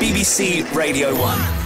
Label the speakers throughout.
Speaker 1: BBC Radio 1.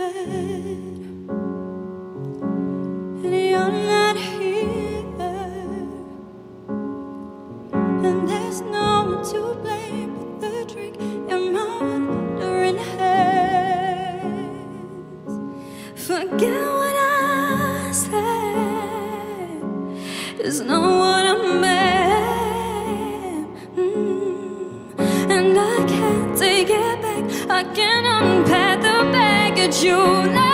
Speaker 2: and you're not here. And there's no one to blame but the drink in my wandering hands forget what I said. Mm. And I can't take it back I can't you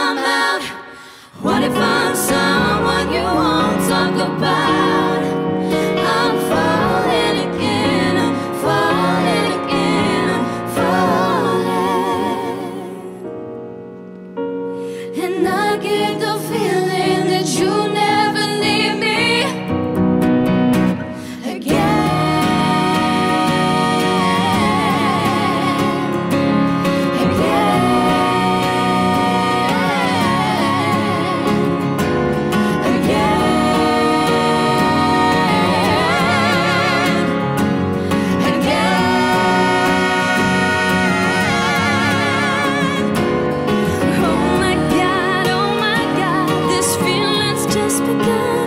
Speaker 2: What if I'm someone you won't talk about?